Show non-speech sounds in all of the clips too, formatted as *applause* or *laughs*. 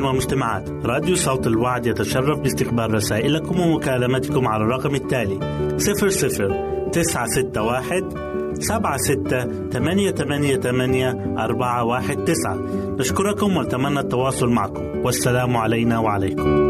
أعزائي المستمعين والمستمعات. راديو صوت الوعد يتشرف باستقبال رسائلكم ومكالمتكم على الرقم التالي 00 961 سبعة ستة ثمانية ثمانية ثمانية أربعة واحد تسعة. نشكركم ونتمنى التواصل معكم. والسلام علينا وعليكم.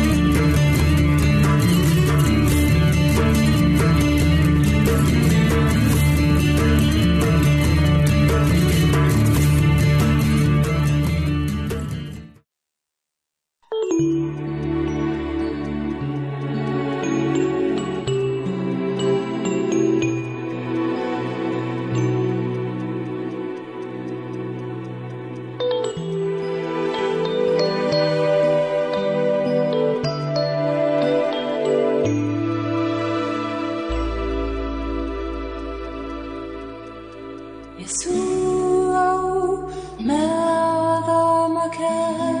Yesu, oh, mea da makea.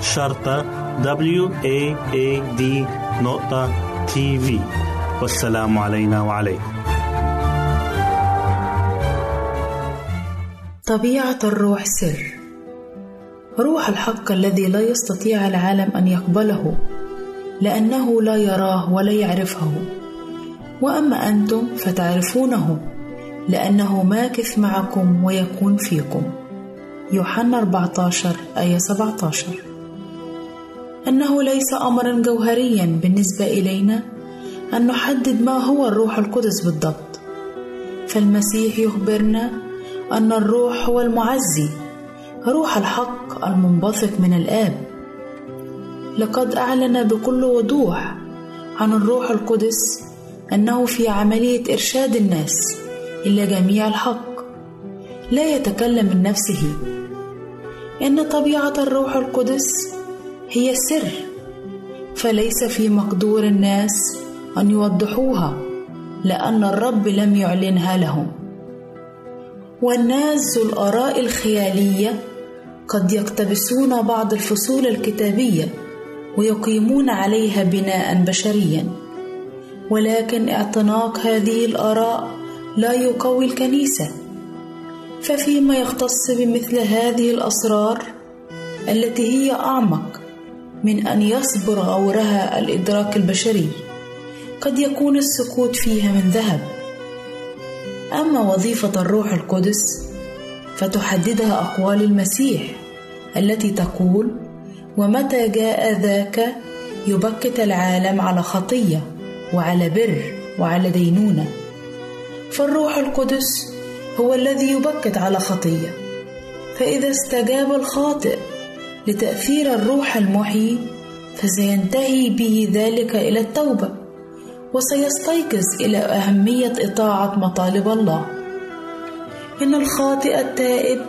شرطة W A A D نقطة تي في والسلام علينا وعليكم. طبيعة الروح سر. روح الحق الذي لا يستطيع العالم أن يقبله لأنه لا يراه ولا يعرفه. وأما أنتم فتعرفونه لأنه ماكث معكم ويكون فيكم. يوحنا 14 آية 17 أنه ليس أمرا جوهريا بالنسبة إلينا أن نحدد ما هو الروح القدس بالضبط. فالمسيح يخبرنا أن الروح هو المعزي روح الحق المنبثق من الآب. لقد أعلن بكل وضوح عن الروح القدس أنه في عملية إرشاد الناس إلى جميع الحق. لا يتكلم من نفسه. إن طبيعة الروح القدس هي سر فليس في مقدور الناس أن يوضحوها لأن الرب لم يعلنها لهم. والناس ذو الآراء الخيالية قد يقتبسون بعض الفصول الكتابية ويقيمون عليها بناء بشريا. ولكن اعتناق هذه الآراء لا يقوي الكنيسة. ففيما يختص بمثل هذه الأسرار التي هي أعمق من أن يصبر غورها الإدراك البشري. قد يكون السكوت فيها من ذهب. أما وظيفة الروح القدس فتحددها أقوال المسيح التي تقول ومتى جاء ذاك يبكت العالم على خطية وعلى بر وعلى دينونة. فالروح القدس هو الذي يبكت على خطية. فإذا استجاب الخاطئ لتأثير الروح المحيي فسينتهي به ذلك إلى التوبة وسيستيقظ إلى أهمية إطاعة مطالب الله. إن الخاطئ التائب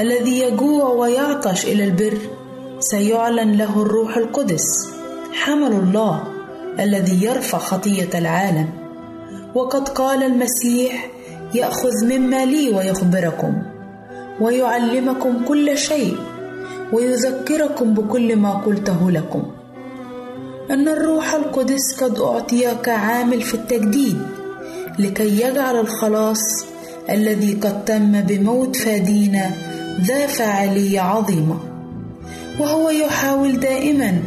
الذي يجوع ويعطش إلى البر سيعلن له الروح القدس حمل الله الذي يرفع خطية العالم. وقد قال المسيح يأخذ مما لي ويخبركم ويعلمكم كل شيء. ويذكركم بكل ما قلته لكم. أن الروح القدس قد اعطي كعامل في التجديد لكي يجعل الخلاص الذي قد تم بموت فادينا ذا فاعلية عظيمة. وهو يحاول دائما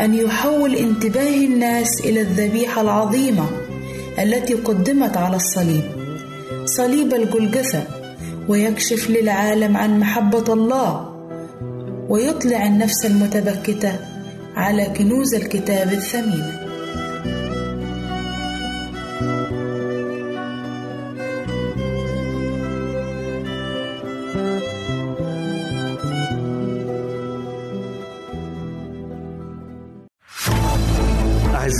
أن يحول انتباه الناس إلى الذبيحة العظيمة التي قدمت على الصليب صليب الجلجثة ويكشف للعالم عن محبة الله ويطلع النفس المتبكتة على كنوز الكتاب الثمينه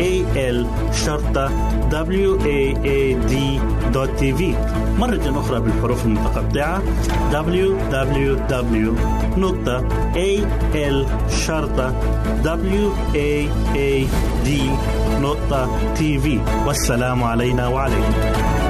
www.al waad.tv مرة أخرى بالحروف المتقطعة www.al والسلام علينا وعليكم.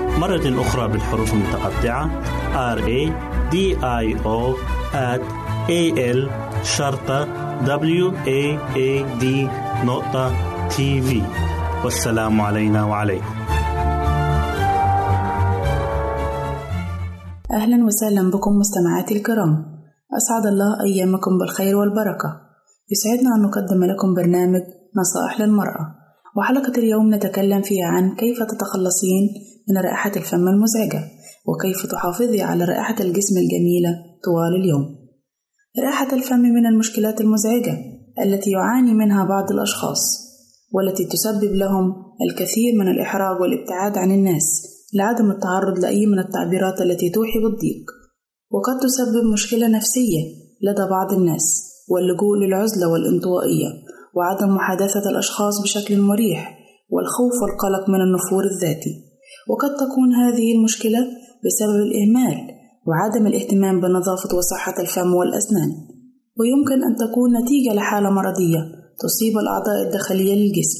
مرة أخرى بالحروف المتقطعة. R A D I O at A L شرطة W A A D نقطة تي في والسلام علينا وعليكم. أهلا وسهلا بكم مستمعاتي الكرام. أسعد الله أيامكم بالخير والبركة. يسعدنا أن نقدم لكم برنامج نصائح للمرأة. وحلقة اليوم نتكلم فيها عن كيف تتخلصين من رائحة الفم المزعجة وكيف تحافظي على رائحة الجسم الجميلة طوال اليوم؟ رائحة الفم من المشكلات المزعجة التي يعاني منها بعض الأشخاص والتي تسبب لهم الكثير من الإحراج والابتعاد عن الناس لعدم التعرض لأي من التعبيرات التي توحي بالضيق. وقد تسبب مشكلة نفسية لدى بعض الناس واللجوء للعزلة والانطوائية وعدم محادثة الأشخاص بشكل مريح والخوف والقلق من النفور الذاتي. وقد تكون هذه المشكلة بسبب الإهمال وعدم الاهتمام بنظافة وصحة الفم والأسنان. ويمكن أن تكون نتيجة لحالة مرضية تصيب الأعضاء الداخلية للجسم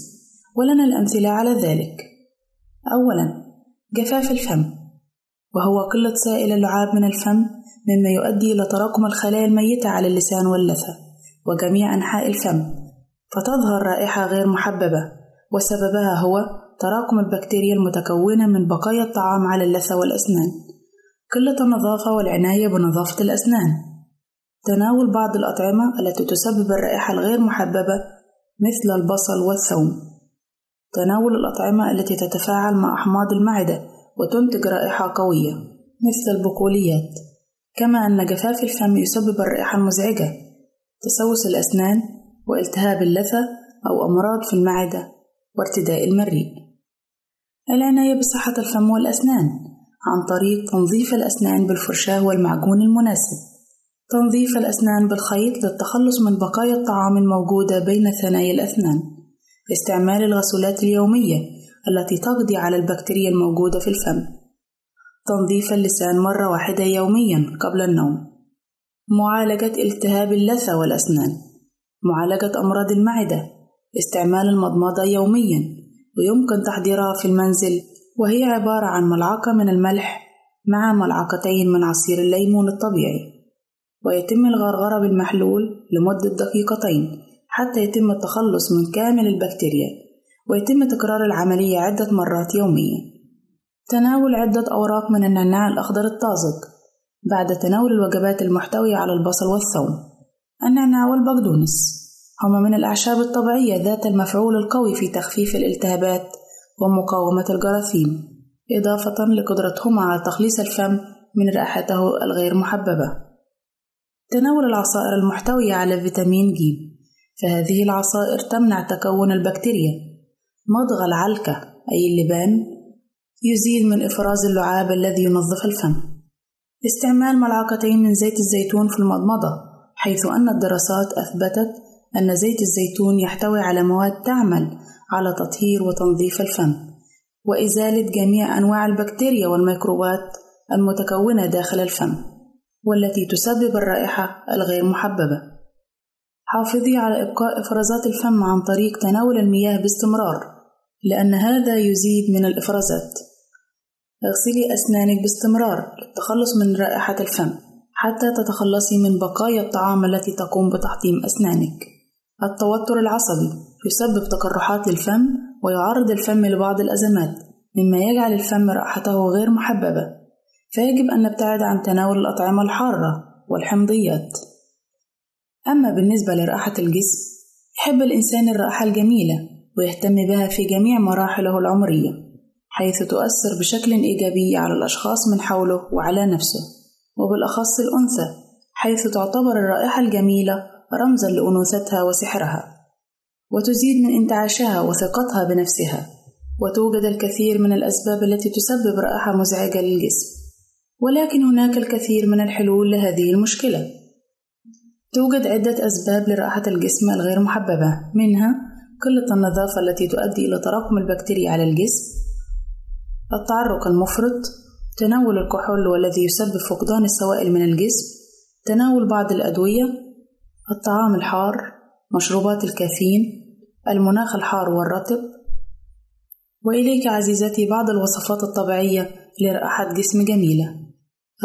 ولنا الأمثلة على ذلك. أولاً جفاف الفم وهو قلة سائل اللعاب من الفم مما يؤدي إلى تراكم الخلايا الميتة على اللسان واللثة وجميع أنحاء الفم فتظهر رائحة غير محببة وسببها هو تراكم البكتيريا المتكونة من بقايا الطعام على اللثة والأسنان. قلة النظافة والعناية بنظافة الأسنان. تناول بعض الأطعمة التي تسبب الرائحة الغير محببة مثل البصل والثوم. تناول الأطعمة التي تتفاعل مع أحماض المعدة وتنتج رائحة قوية مثل البقوليات. كما أن جفاف الفم يسبب الرائحة المزعجة تسوس الأسنان والتهاب اللثة أو أمراض في المعدة وارتداء المريء. العناية بصحة الفم والأسنان عن طريق تنظيف الأسنان بالفرشاة والمعجون المناسب. تنظيف الأسنان بالخيط للتخلص من بقايا الطعام الموجودة بين ثنايا الأسنان استعمال الغسولات اليومية التي تقضي على البكتيريا الموجودة في الفم. تنظيف اللسان مرة واحدة يوميا قبل النوم. معالجة التهاب اللثة والأسنان. معالجة أمراض المعدة. استعمال المضمضة يوميا. ويمكن تحضيرها في المنزل وهي عبارة عن ملعقة من الملح مع ملعقتين من عصير الليمون الطبيعي. ويتم الغرغرة بالمحلول لمدة دقيقتين حتى يتم التخلص من كامل البكتيريا ويتم تكرار العملية عدة مرات يوميا. تناول عدة أوراق من النعناع الأخضر الطازج بعد تناول الوجبات المحتوية على البصل والثوم. النعناع والبقدونس. هما من الأعشاب الطبيعية ذات المفعول القوي في تخفيف الالتهابات ومقاومة الجراثيم إضافة لقدرتهما على تخليص الفم من رائحته الغير محببة. تناول العصائر المحتوية على فيتامين ج فهذه العصائر تمنع تكون البكتيريا. مضغ العلكة أي اللبان يزيل من إفراز اللعاب الذي ينظف الفم. استعمال ملعقتين من زيت الزيتون في المضمضة حيث أن الدراسات أثبتت أن زيت الزيتون يحتوي على مواد تعمل على تطهير وتنظيف الفم وإزالة جميع أنواع البكتيريا والميكروبات المتكونة داخل الفم والتي تسبب الرائحة الغير محببة. حافظي على إبقاء إفرازات الفم عن طريق تناول المياه باستمرار لأن هذا يزيد من الإفرازات. اغسلي أسنانك باستمرار للتخلص من رائحة الفم حتى تتخلصي من بقايا الطعام التي تقوم بتحطيم أسنانك. التوتر العصبي يسبب تقرحات للفم ويعرض الفم لبعض الأزمات مما يجعل الفم رائحته غير محببة. فيجب أن نبتعد عن تناول الأطعمة الحارة والحمضيات. أما بالنسبة لرائحة الجسم يحب الإنسان الرائحة الجميلة ويهتم بها في جميع مراحله العمرية حيث تؤثر بشكل إيجابي على الأشخاص من حوله وعلى نفسه وبالأخص الأنثى حيث تعتبر الرائحة الجميلة رمزا لأنوثتها وسحرها وتزيد من انتعاشها وثقتها بنفسها وتوجد الكثير من الأسباب التي تسبب رائحة مزعجة للجسم ولكن هناك الكثير من الحلول لهذه المشكلة. توجد عدة أسباب لرائحة الجسم الغير محببة منها قلة النظافة التي تؤدي إلى تراكم البكتيريا على الجسم التعرق المفرط تناول الكحول والذي يسبب فقدان السوائل من الجسم تناول بعض الأدوية الطعام الحار مشروبات الكافيين المناخ الحار والرطب. وإليك عزيزتي بعض الوصفات الطبيعية لرائحة جسم جميلة.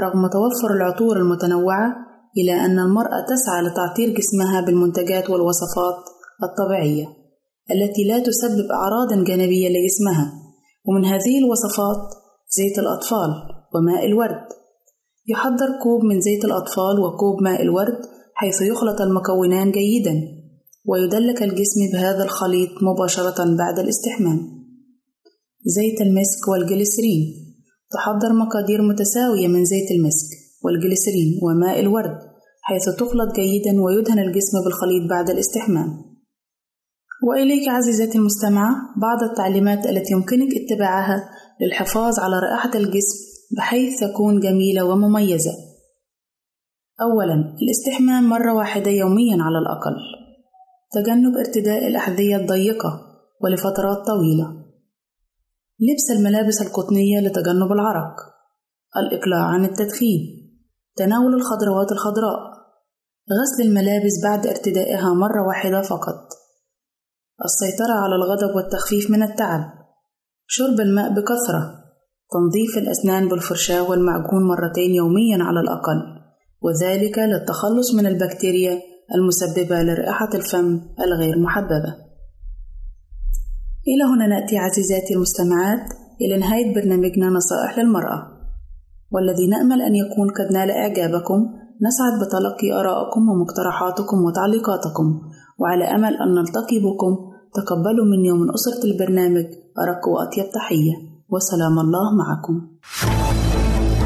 رغم توفر العطور المتنوعة إلى أن المرأة تسعى لتعطير جسمها بالمنتجات والوصفات الطبيعية التي لا تسبب أعراض جانبية لجسمها. ومن هذه الوصفات زيت الأطفال وماء الورد. يحضر كوب من زيت الأطفال وكوب ماء الورد حيث يخلط المكونان جيدا ويدلك الجسم بهذا الخليط مباشرة بعد الاستحمام. زيت المسك والجليسرين. تحضر مقادير متساوية من زيت المسك والجليسرين وماء الورد حيث تخلط جيدا ويدهن الجسم بالخليط بعد الاستحمام. وإليك عزيزتي المستمعة بعض التعليمات التي يمكنك اتباعها للحفاظ على رائحة الجسم بحيث تكون جميلة ومميزة. أولا الاستحمام مرة واحدة يوميا على الأقل. تجنب ارتداء الأحذية الضيقة ولفترات طويلة. لبس الملابس القطنية لتجنب العرق. الإقلاع عن التدخين. تناول الخضروات الخضراء. غسل الملابس بعد ارتدائها مرة واحدة فقط. السيطرة على الغضب والتخفيف من التعب. شرب الماء بكثرة. تنظيف الأسنان بالفرشاة والمعجون مرتين يوميا على الأقل. وذلك للتخلص من البكتيريا المسببة لرائحة الفم الغير محببة. إلى هنا نأتي عزيزاتي المستمعات إلى نهاية برنامجنا نصائح للمرأة. والذي نأمل أن يكون قد نال إعجابكم نسعد بتلقي آرائكم ومقترحاتكم وتعليقاتكم. وعلى أمل أن نلتقي بكم تقبلوا مني ومن أسرة البرنامج أرق وأطيب تحية. وسلام الله معكم.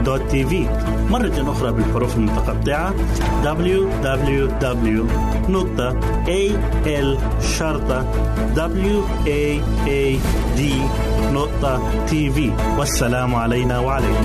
www.al-waad.tv مرة أخرى بالحروف المتقطعة. www www.al-waad.tv والسلام علينا وعليكم.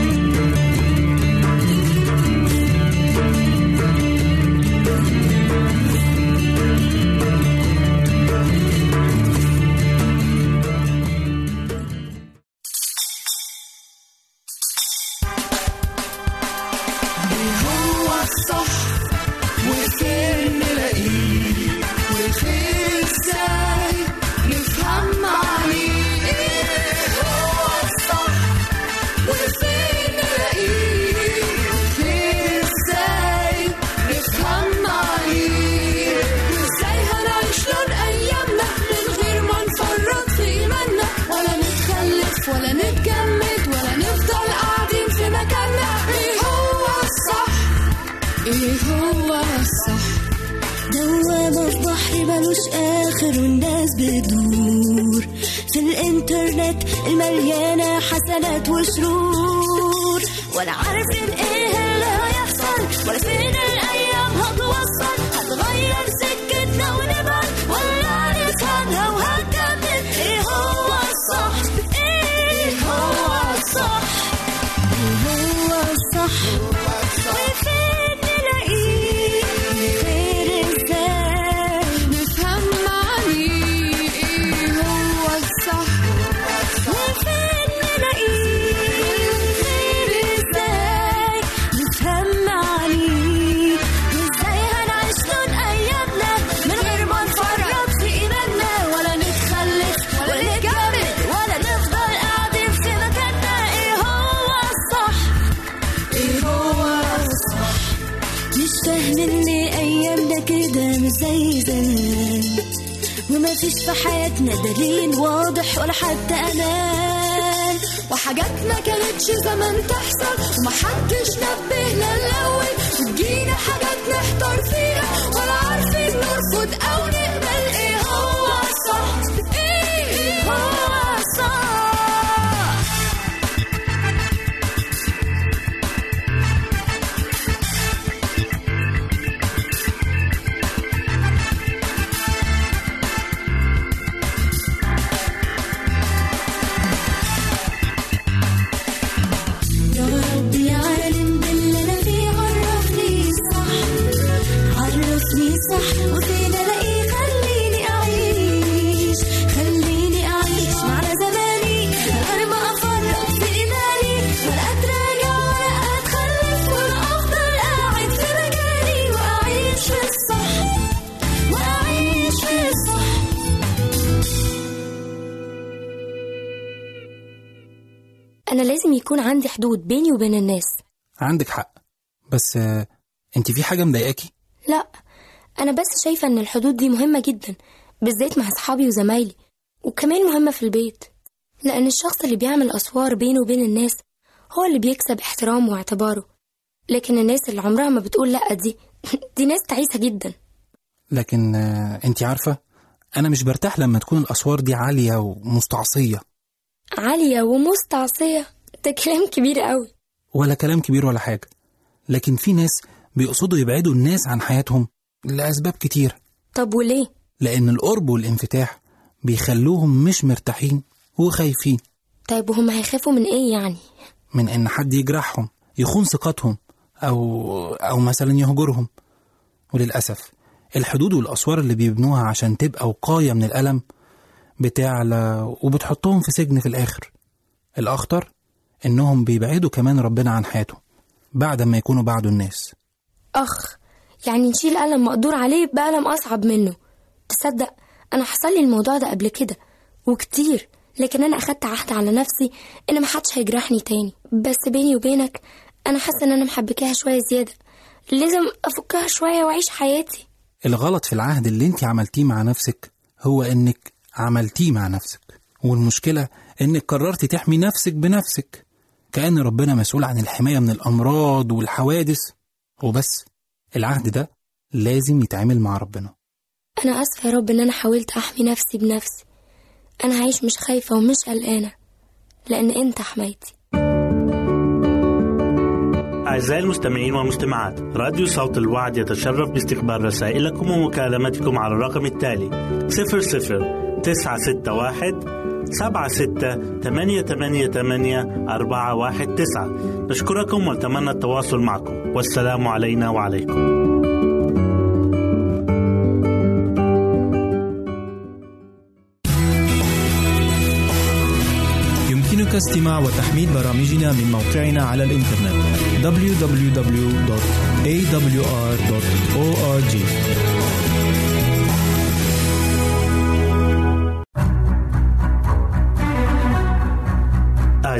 دليل واضح ولا حتى أمان وحاجات ما كانتش زمان تحصل. ومحدش نبهنا الأول. وتجينا حاجات نحتار فيها. عندي حدود بيني وبين الناس. عندك حق. بس آه، انت في حاجة مضايقاكي؟ لا أنا بس شايفة إن الحدود دي مهمة جدا بالذات مع أصحابي وزمايلي وكمان مهمة في البيت لأن الشخص اللي بيعمل أسوار بينه وبين الناس هو اللي بيكسب احترامه واعتباره لكن الناس اللي عمرها ما بتقول لأ دي *laughs* دي ناس تعيسة جدا. لكن آه، انت عارفة أنا مش برتاح لما تكون الأسوار دي عالية ومستعصية. عالية ومستعصية. ده كلام كبير قوي. ولا كلام كبير ولا حاجة. لكن في ناس بيقصدوا يبعدوا الناس عن حياتهم لأسباب كتير. طب وليه؟ لأن القرب والانفتاح بيخلوهم مش مرتاحين وخايفين. طيب وهم هيخافوا من إيه يعني؟ من إن حد يجرحهم يخون ثقتهم أو أو مثلا يهجرهم. وللأسف الحدود والأسوار اللي بيبنوها عشان تبقى وقاية من الألم بتعلى وبتحطهم في سجن في الآخر. الأخطر إنهم بيبعدوا كمان ربنا عن حياتهم بعد ما يكونوا بعدوا الناس. أخ يعني نشيل قلم مقدور عليه بقلم أصعب منه. تصدق أنا حصل لي الموضوع ده قبل كده وكتير لكن أنا أخدت عهد على نفسي إن محدش هيجرحني تاني. بس بيني وبينك أنا حاسة إن أنا محبكاها شوية زيادة. لازم أفكها شوية وأعيش حياتي. الغلط في العهد اللي انت عملتيه مع نفسك هو إنك عملتيه مع نفسك والمشكلة إنك قررتي تحمي نفسك بنفسك. كأن ربنا مسؤول عن الحماية من الأمراض والحوادث وبس. العهد ده لازم يتعامل مع ربنا. أنا آسفة يا رب إن أنا حاولت أحمي نفسي بنفسي. أنا هعيش مش خايفة ومش قلقانة لأن أنت حمايتي. أعزائي المستمعين والمستمعات راديو صوت الوعد يتشرف باستقبال رسائلكم ومكالمتكم على الرقم التالي 00 961 76 888 419 نشكركم ونتمنى التواصل معكم. والسلام علينا وعليكم. يمكنك استماع وتحميل برامجنا من موقعنا على الإنترنت www.awr.org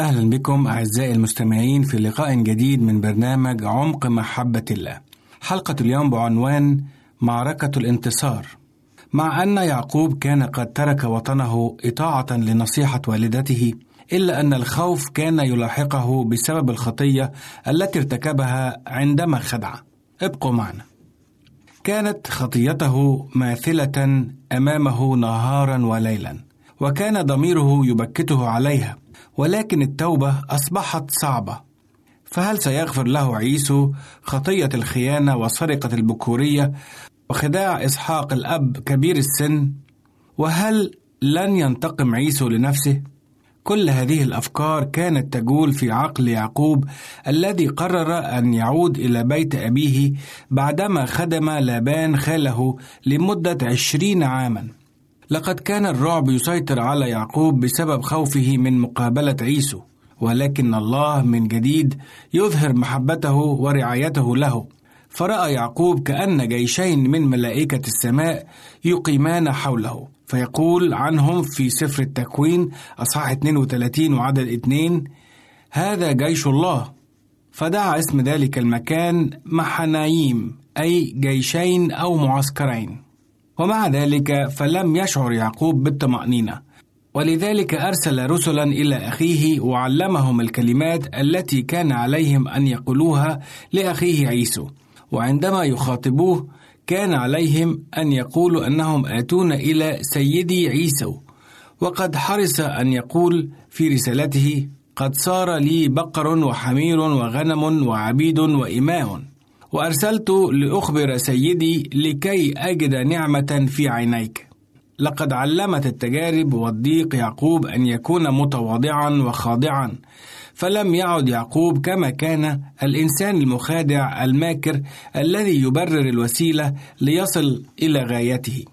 أهلا بكم أعزائي المستمعين في لقاء جديد من برنامج عمق محبة الله. حلقة اليوم بعنوان معركة الانتصار. مع أن يعقوب كان قد ترك وطنه إطاعة لنصيحة والدته، إلا أن الخوف كان يلاحقه بسبب الخطية التي ارتكبها عندما خدع. ابقوا معنا. كانت خطيته ماثلة أمامه نهارا وليلا، وكان ضميره يبكته عليها. ولكن التوبة أصبحت صعبة. فهل سيغفر له عيسو خطية الخيانة وسرقة البكورية وخداع إسحاق الأب كبير السن؟ وهل لن ينتقم عيسو لنفسه؟ كل هذه الأفكار كانت تجول في عقل يعقوب الذي قرر أن يعود إلى بيت أبيه بعدما خدم لابان خاله لمدة عشرين عاما. لقد كان الرعب يسيطر على يعقوب بسبب خوفه من مقابلة عيسو ولكن الله من جديد يظهر محبته ورعايته له. فرأى يعقوب كأن جيشين من ملائكة السماء يقيمان حوله فيقول عنهم في سفر التكوين أصحاح 32 وعدد 2 هذا جيش الله. فدعا اسم ذلك المكان محنايم أي جيشين أو معسكرين. ومع ذلك فلم يشعر يعقوب بالطمأنينة. ولذلك أرسل رسلا إلى أخيه وعلمهم الكلمات التي كان عليهم أن يقولوها لأخيه عيسو. وعندما يخاطبوه كان عليهم أن يقولوا أنهم آتون إلى سيدي عيسو. وقد حرص أن يقول في رسالته قد صار لي بقر وحمير وغنم وعبيد وإماء. وأرسلت لأخبر سيدي لكي أجد نعمة في عينيك. لقد علمت التجارب والضيق يعقوب أن يكون متواضعا وخاضعا فلم يعد يعقوب كما كان الإنسان المخادع الماكر الذي يبرر الوسيلة ليصل إلى غايته.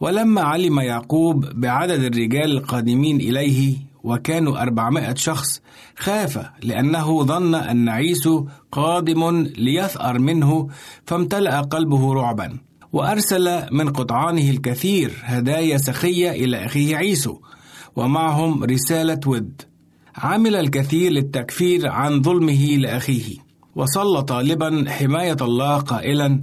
ولما علم يعقوب بعدد الرجال القادمين إليه وكانوا أربعمائة شخص خاف لأنه ظن أن عيسو قادم ليثأر منه فامتلأ قلبه رعبا وأرسل من قطعانه الكثير هدايا سخية إلى أخيه عيسو ومعهم رسالة ود. عمل الكثير للتكفير عن ظلمه لأخيه. وصلى طالبا حماية الله قائلا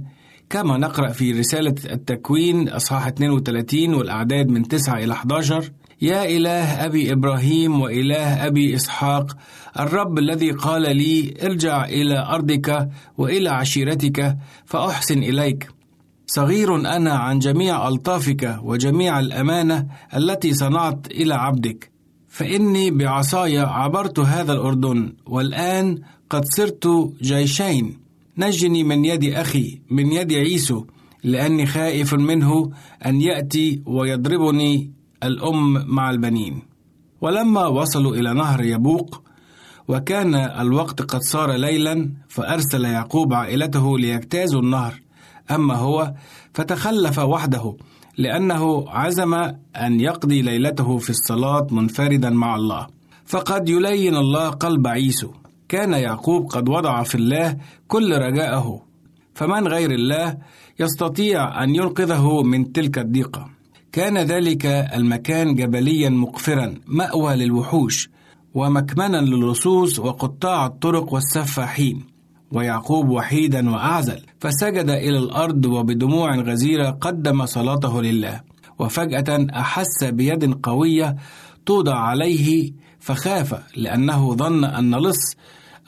كما نقرأ في رسالة التكوين أصحاح 32 والأعداد من 9 إلى 11 يا إله أبي إبراهيم وإله أبي إسحاق الرب الذي قال لي ارجع إلى أرضك وإلى عشيرتك فأحسن إليك. صغير أنا عن جميع ألطافك وجميع الأمانة التي صنعت إلى عبدك. فإني بعصاي عبرت هذا الأردن والآن قد صرت جيشين. نجني من يد أخي من يد عيسو لأني خائف منه أن يأتي ويضربني الأم مع البنين. ولما وصلوا إلى نهر يبوق وكان الوقت قد صار ليلا فأرسل يعقوب عائلته ليجتازوا النهر. أما هو فتخلف وحده لأنه عزم أن يقضي ليلته في الصلاة منفردا مع الله. فقد يلين الله قلب عيسو. كان يعقوب قد وضع في الله كل رجاءه. فمن غير الله يستطيع أن ينقذه من تلك الضيقة. كان ذلك المكان جبليا مقفرا مأوى للوحوش ومكمنا للصوص وقطاع الطرق والسفاحين. ويعقوب وحيدا وأعزل فسجد إلى الأرض وبدموع غزيرة قدم صلاته لله. وفجأة أحس بيد قوية توضع عليه فخاف لأنه ظن أن لص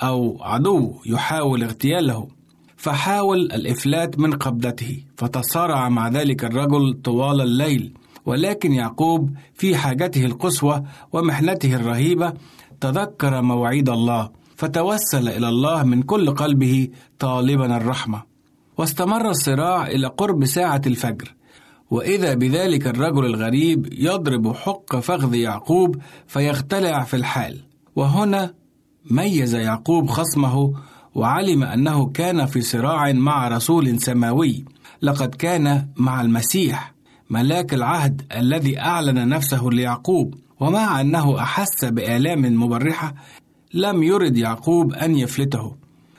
أو عدو يحاول اغتياله. فحاول الإفلات من قبضته فتصارع مع ذلك الرجل طوال الليل ولكن يعقوب في حاجته القصوى ومحنته الرهيبة تذكر مواعيد الله فتوسل إلى الله من كل قلبه طالبا الرحمة. واستمر الصراع إلى قرب ساعة الفجر وإذا بذلك الرجل الغريب يضرب حق فخذ يعقوب فيختلع في الحال. وهنا ميز يعقوب خصمه وعلم أنه كان في صراع مع رسول سماوي. لقد كان مع المسيح ملاك العهد الذي أعلن نفسه ليعقوب. ومع أنه أحس بآلام مبرحة لم يرد يعقوب أن يفلته.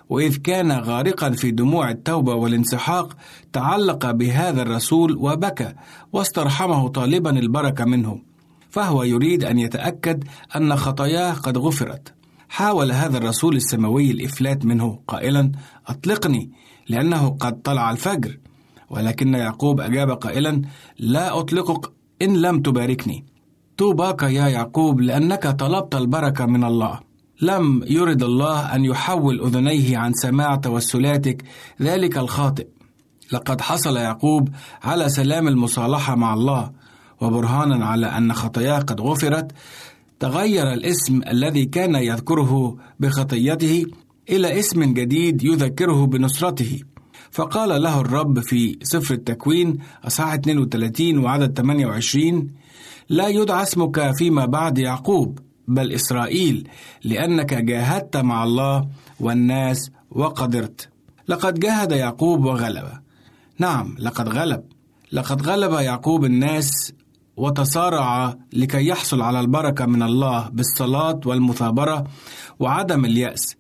وإذ كان غارقا في دموع التوبة والانسحاق تعلق بهذا الرسول وبكى واسترحمه طالبا البركة منه. فهو يريد أن يتأكد أن خطاياه قد غفرت. حاول هذا الرسول السماوي الإفلات منه قائلا أطلقني لأنه قد طلع الفجر. ولكن يعقوب أجاب قائلا لا أطلقك إن لم تباركني. طوباك يا يعقوب لأنك طلبت البركة من الله. لم يرد الله أن يحول أذنيه عن سماع توسلاتك ذلك الخاطئ. لقد حصل يعقوب على سلام المصالحة مع الله وبرهانا على أن خطاياه قد غفرت تغير الاسم الذي كان يذكره بخطيته إلى اسم جديد يذكره بنصرته. فقال له الرب في سفر التكوين أصحاح 32 وعدد 28 لا يدعى اسمك فيما بعد يعقوب بل إسرائيل لأنك جاهدت مع الله والناس وقدرت. لقد جاهد يعقوب وغلب. نعم لقد غلب. لقد غلب يعقوب الناس وتصارع لكي يحصل على البركة من الله بالصلاة والمثابرة وعدم اليأس.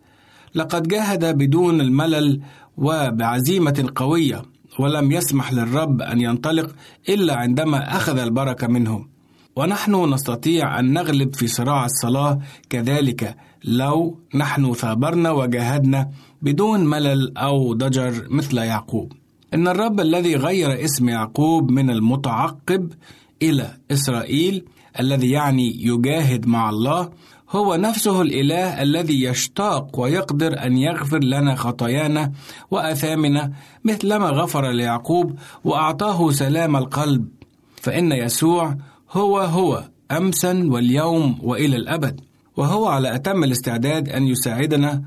لقد جاهد بدون الملل وبعزيمة قوية ولم يسمح للرب أن ينطلق إلا عندما أخذ البركة منهم ونحن نستطيع أن نغلب في صراع الصلاة كذلك لو نحن ثابرنا وجاهدنا بدون ملل أو ضجر مثل يعقوب. إن الرب الذي غير اسم يعقوب من المتعقب إلى إسرائيل الذي يعني يجاهد مع الله هو نفسه الإله الذي يشتاق ويقدر أن يغفر لنا خطايانا وأثامنا مثلما غفر ليعقوب وأعطاه سلام القلب. فإن يسوع هو هو أمسا واليوم وإلى الأبد وهو على أتم الاستعداد أن يساعدنا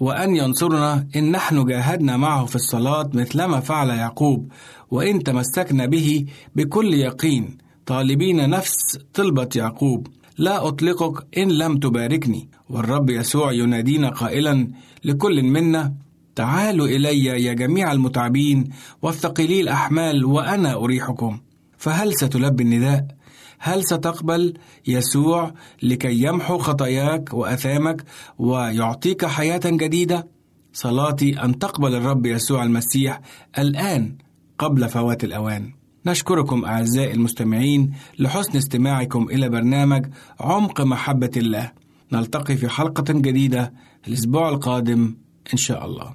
وأن ينصرنا إن نحن جاهدنا معه في الصلاة مثلما فعل يعقوب وإن تمسكنا به بكل يقين. طالبين نفس طلبة يعقوب لا أطلقك إن لم تباركني والرب يسوع ينادينا قائلا لكل منا تعالوا إلي يا جميع المتعبين والثقيلي الأحمال وأنا أريحكم فهل ستلبي النداء؟ هل ستقبل يسوع لكي يمحو خطاياك وأثامك ويعطيك حياة جديدة؟ صلاتي أن تقبل الرب يسوع المسيح الآن قبل فوات الأوان. نشكركم أعزائي المستمعين لحسن استماعكم إلى برنامج عمق محبة الله. نلتقي في حلقة جديدة الأسبوع القادم إن شاء الله.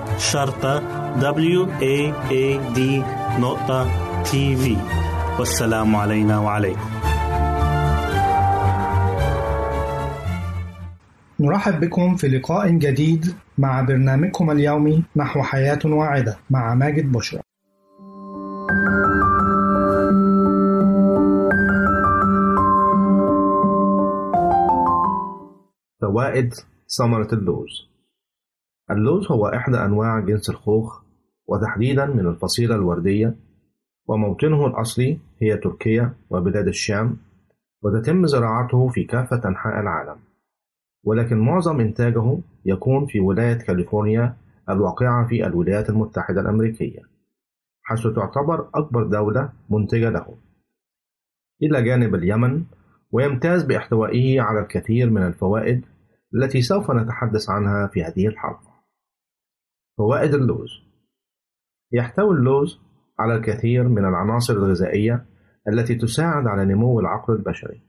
شرطة W A A D نقطة TV والسلام علينا وعليكم. نرحب بكم في لقاء جديد مع برنامجكم اليومي نحو حياة واعدة مع ماجد بشرى. فوائد ثمرة اللوز اللوز هو إحدى أنواع جنس الخوخ وتحديدا من الفصيلة الوردية وموطنه الأصلي هي تركيا وبلاد الشام وتتم زراعته في كافة أنحاء العالم ولكن معظم إنتاجه يكون في ولاية كاليفورنيا الواقعة في الولايات المتحدة الأمريكية حيث تعتبر أكبر دولة منتجة له إلى جانب اليمن ويمتاز باحتوائه على الكثير من الفوائد التي سوف نتحدث عنها في هذه الحلقة. فوائد اللوز. يحتوي اللوز على الكثير من العناصر الغذائية التي تساعد على نمو العقل البشري،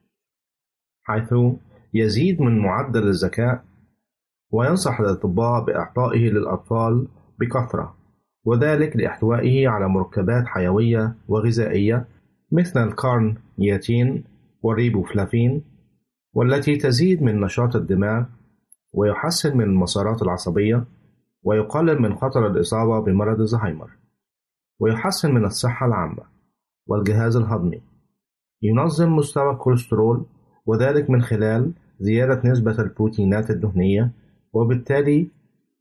حيث يزيد من معدل الذكاء وينصح الأطباء بإعطائه للأطفال بكثرة، وذلك لإحتوائه على مركبات حيوية وغذائية مثل الكارنياتين والريبوفلافين والتي تزيد من نشاط الدماغ ويحسن من المسارات العصبية ويقلل من خطر الإصابة بمرض الزهايمر ويحسن من الصحة العامة والجهاز الهضمي. ينظم مستوى الكوليسترول وذلك من خلال زيادة نسبة البروتينات الدهنية وبالتالي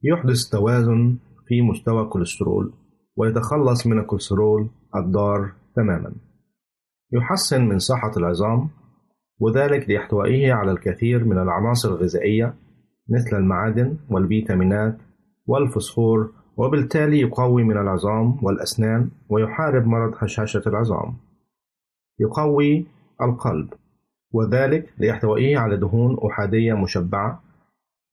يحدث توازن في مستوى الكوليسترول ويتخلص من الكوليسترول الضار تماما. يحسن من صحة العظام وذلك لإحتوائه على الكثير من العناصر الغذائية مثل المعادن والفيتامينات والفوسفور وبالتالي يقوي من العظام والأسنان ويحارب مرض هشاشة العظام. يقوي القلب وذلك لاحتوائه على دهون أحادية مشبعة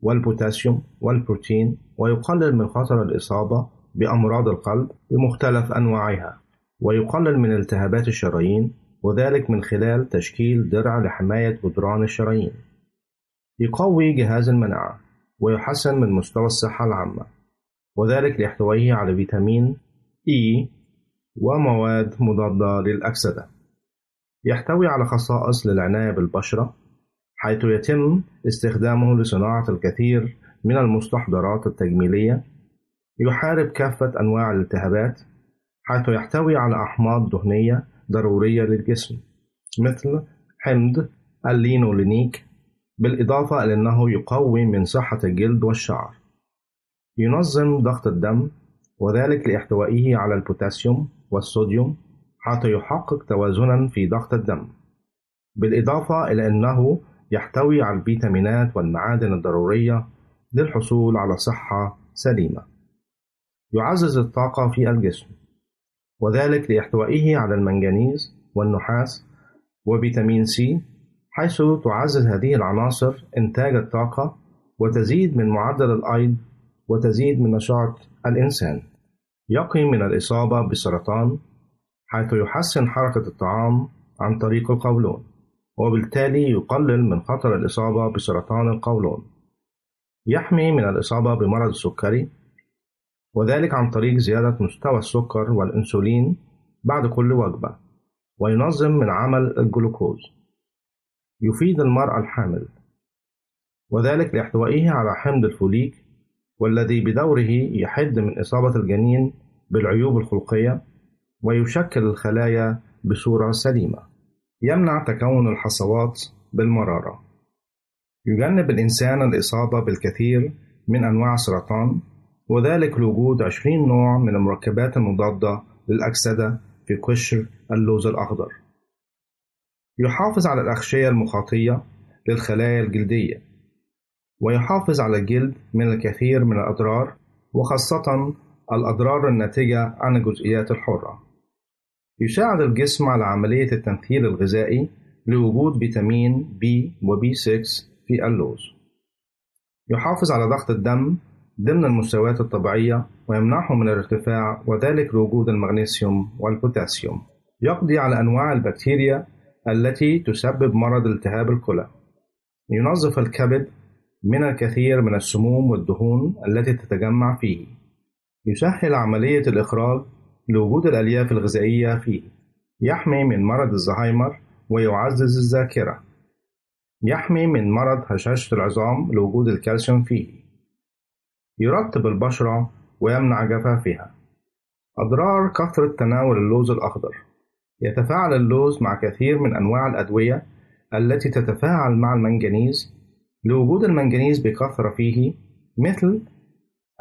والبوتاسيوم والبروتين ويقلل من خطر الإصابة بأمراض القلب بمختلف أنواعها ويقلل من التهابات الشرايين وذلك من خلال تشكيل درع لحماية جدران الشرايين. يقوي جهاز المناعة ويحسن من مستوى الصحة العامة وذلك لإحتوائه على فيتامين E ومواد مضادة للأكسدة. يحتوي على خصائص للعناية بالبشرة حيث يتم استخدامه لصناعة الكثير من المستحضرات التجميلية. يحارب كافة أنواع الالتهابات حيث يحتوي على أحماض دهنية ضرورية للجسم مثل حمض اللينولينيك بالإضافة إلى أنه يقوي من صحة الجلد والشعر. ينظم ضغط الدم وذلك لإحتوائه على البوتاسيوم والصوديوم حتى يحقق توازنا في ضغط الدم. بالإضافة إلى أنه يحتوي على الفيتامينات والمعادن الضرورية للحصول على صحة سليمة. يعزز الطاقة في الجسم وذلك لإحتوائه على المنغنيز والنحاس وفيتامين سي حيث تعزز هذه العناصر إنتاج الطاقة وتزيد من معدل الأيض وتزيد من نشاط الإنسان. يقي من الإصابة بالسرطان حيث يحسن حركة الطعام عن طريق القولون وبالتالي يقلل من خطر الإصابة بسرطان القولون. يحمي من الإصابة بمرض السكري وذلك عن طريق زيادة مستوى السكر والأنسولين بعد كل وجبة وينظم من عمل الجلوكوز. يفيد المرأة الحامل وذلك لإحتوائه على حمض الفوليك والذي بدوره يحد من إصابة الجنين بالعيوب الخلقية ويشكل الخلايا بصورة سليمة يمنع تكون الحصوات بالمرارة. يجنب الإنسان الإصابة بالكثير من أنواع السرطان وذلك لوجود 20 نوع من المركبات المضادة للأكسدة في قشر اللوز الأخضر. يحافظ على الأغشية المخاطية للخلايا الجلدية ويحافظ على الجلد من الكثير من الأضرار وخاصة الأضرار الناتجة عن الجزيئات الحرة. يساعد الجسم على عملية التمثيل الغذائي لوجود فيتامين B و B6 في اللوز. يحافظ على ضغط الدم ضمن المستويات الطبيعية ويمنعه من الارتفاع وذلك لوجود المغنيسيوم والبوتاسيوم. يقضي على أنواع البكتيريا التي تسبب مرض التهاب الكلى. ينظف الكبد من الكثير من السموم والدهون التي تتجمع فيه. يسهل عملية الإخراج لوجود الألياف الغذائية فيه. يحمي من مرض الزهايمر ويعزز الذاكرة. يحمي من مرض هشاشة العظام لوجود الكالسيوم فيه. يرطب البشرة ويمنع جفافها. أضرار كثرة تناول اللوز الأخضر. يتفاعل اللوز مع كثير من أنواع الأدوية التي تتفاعل مع المنجنيز لوجود المنجنيز بكثرة فيه مثل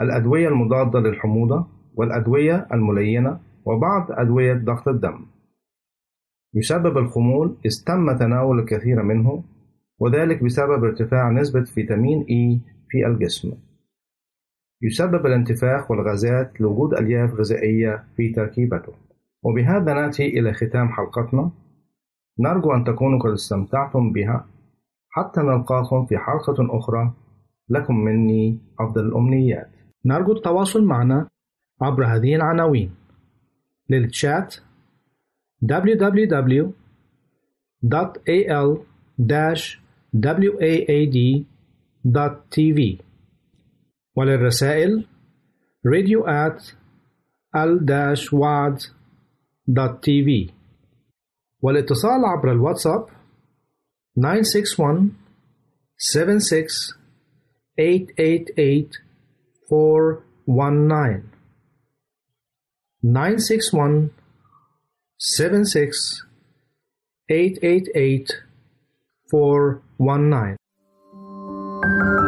الأدوية المضادة للحموضة والأدوية الملينة وبعض أدوية ضغط الدم. يسبب الخمول إذ تم تناول الكثير منه وذلك بسبب ارتفاع نسبة فيتامين إي في الجسم. يسبب الانتفاخ والغازات لوجود ألياف غذائية في تركيبته. وبهذا نأتي إلى ختام حلقتنا. نرجو أن تكونوا قد استمتعتم بها. حتى نلقاكم في حلقة أخرى. لكم مني أفضل الأمنيات. نرجو التواصل معنا عبر هذه العناوين. للتشات www.al-waad.tv وللرسائل radio at al-waad.tv والاتصال عبر الواتساب 961 76 888 419 961 76 888 419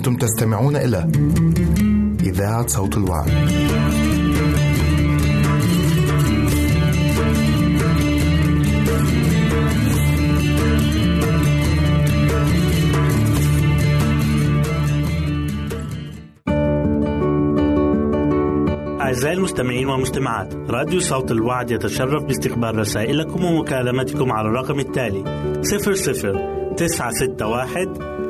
أنتم تستمعون إلى إذاعة صوت الوعي. أعزائي المستمعين والمستمعات راديو صوت الوعد يتشرف باستقبال رسائلكم ومكالمتكم على الرقم التالي 00 961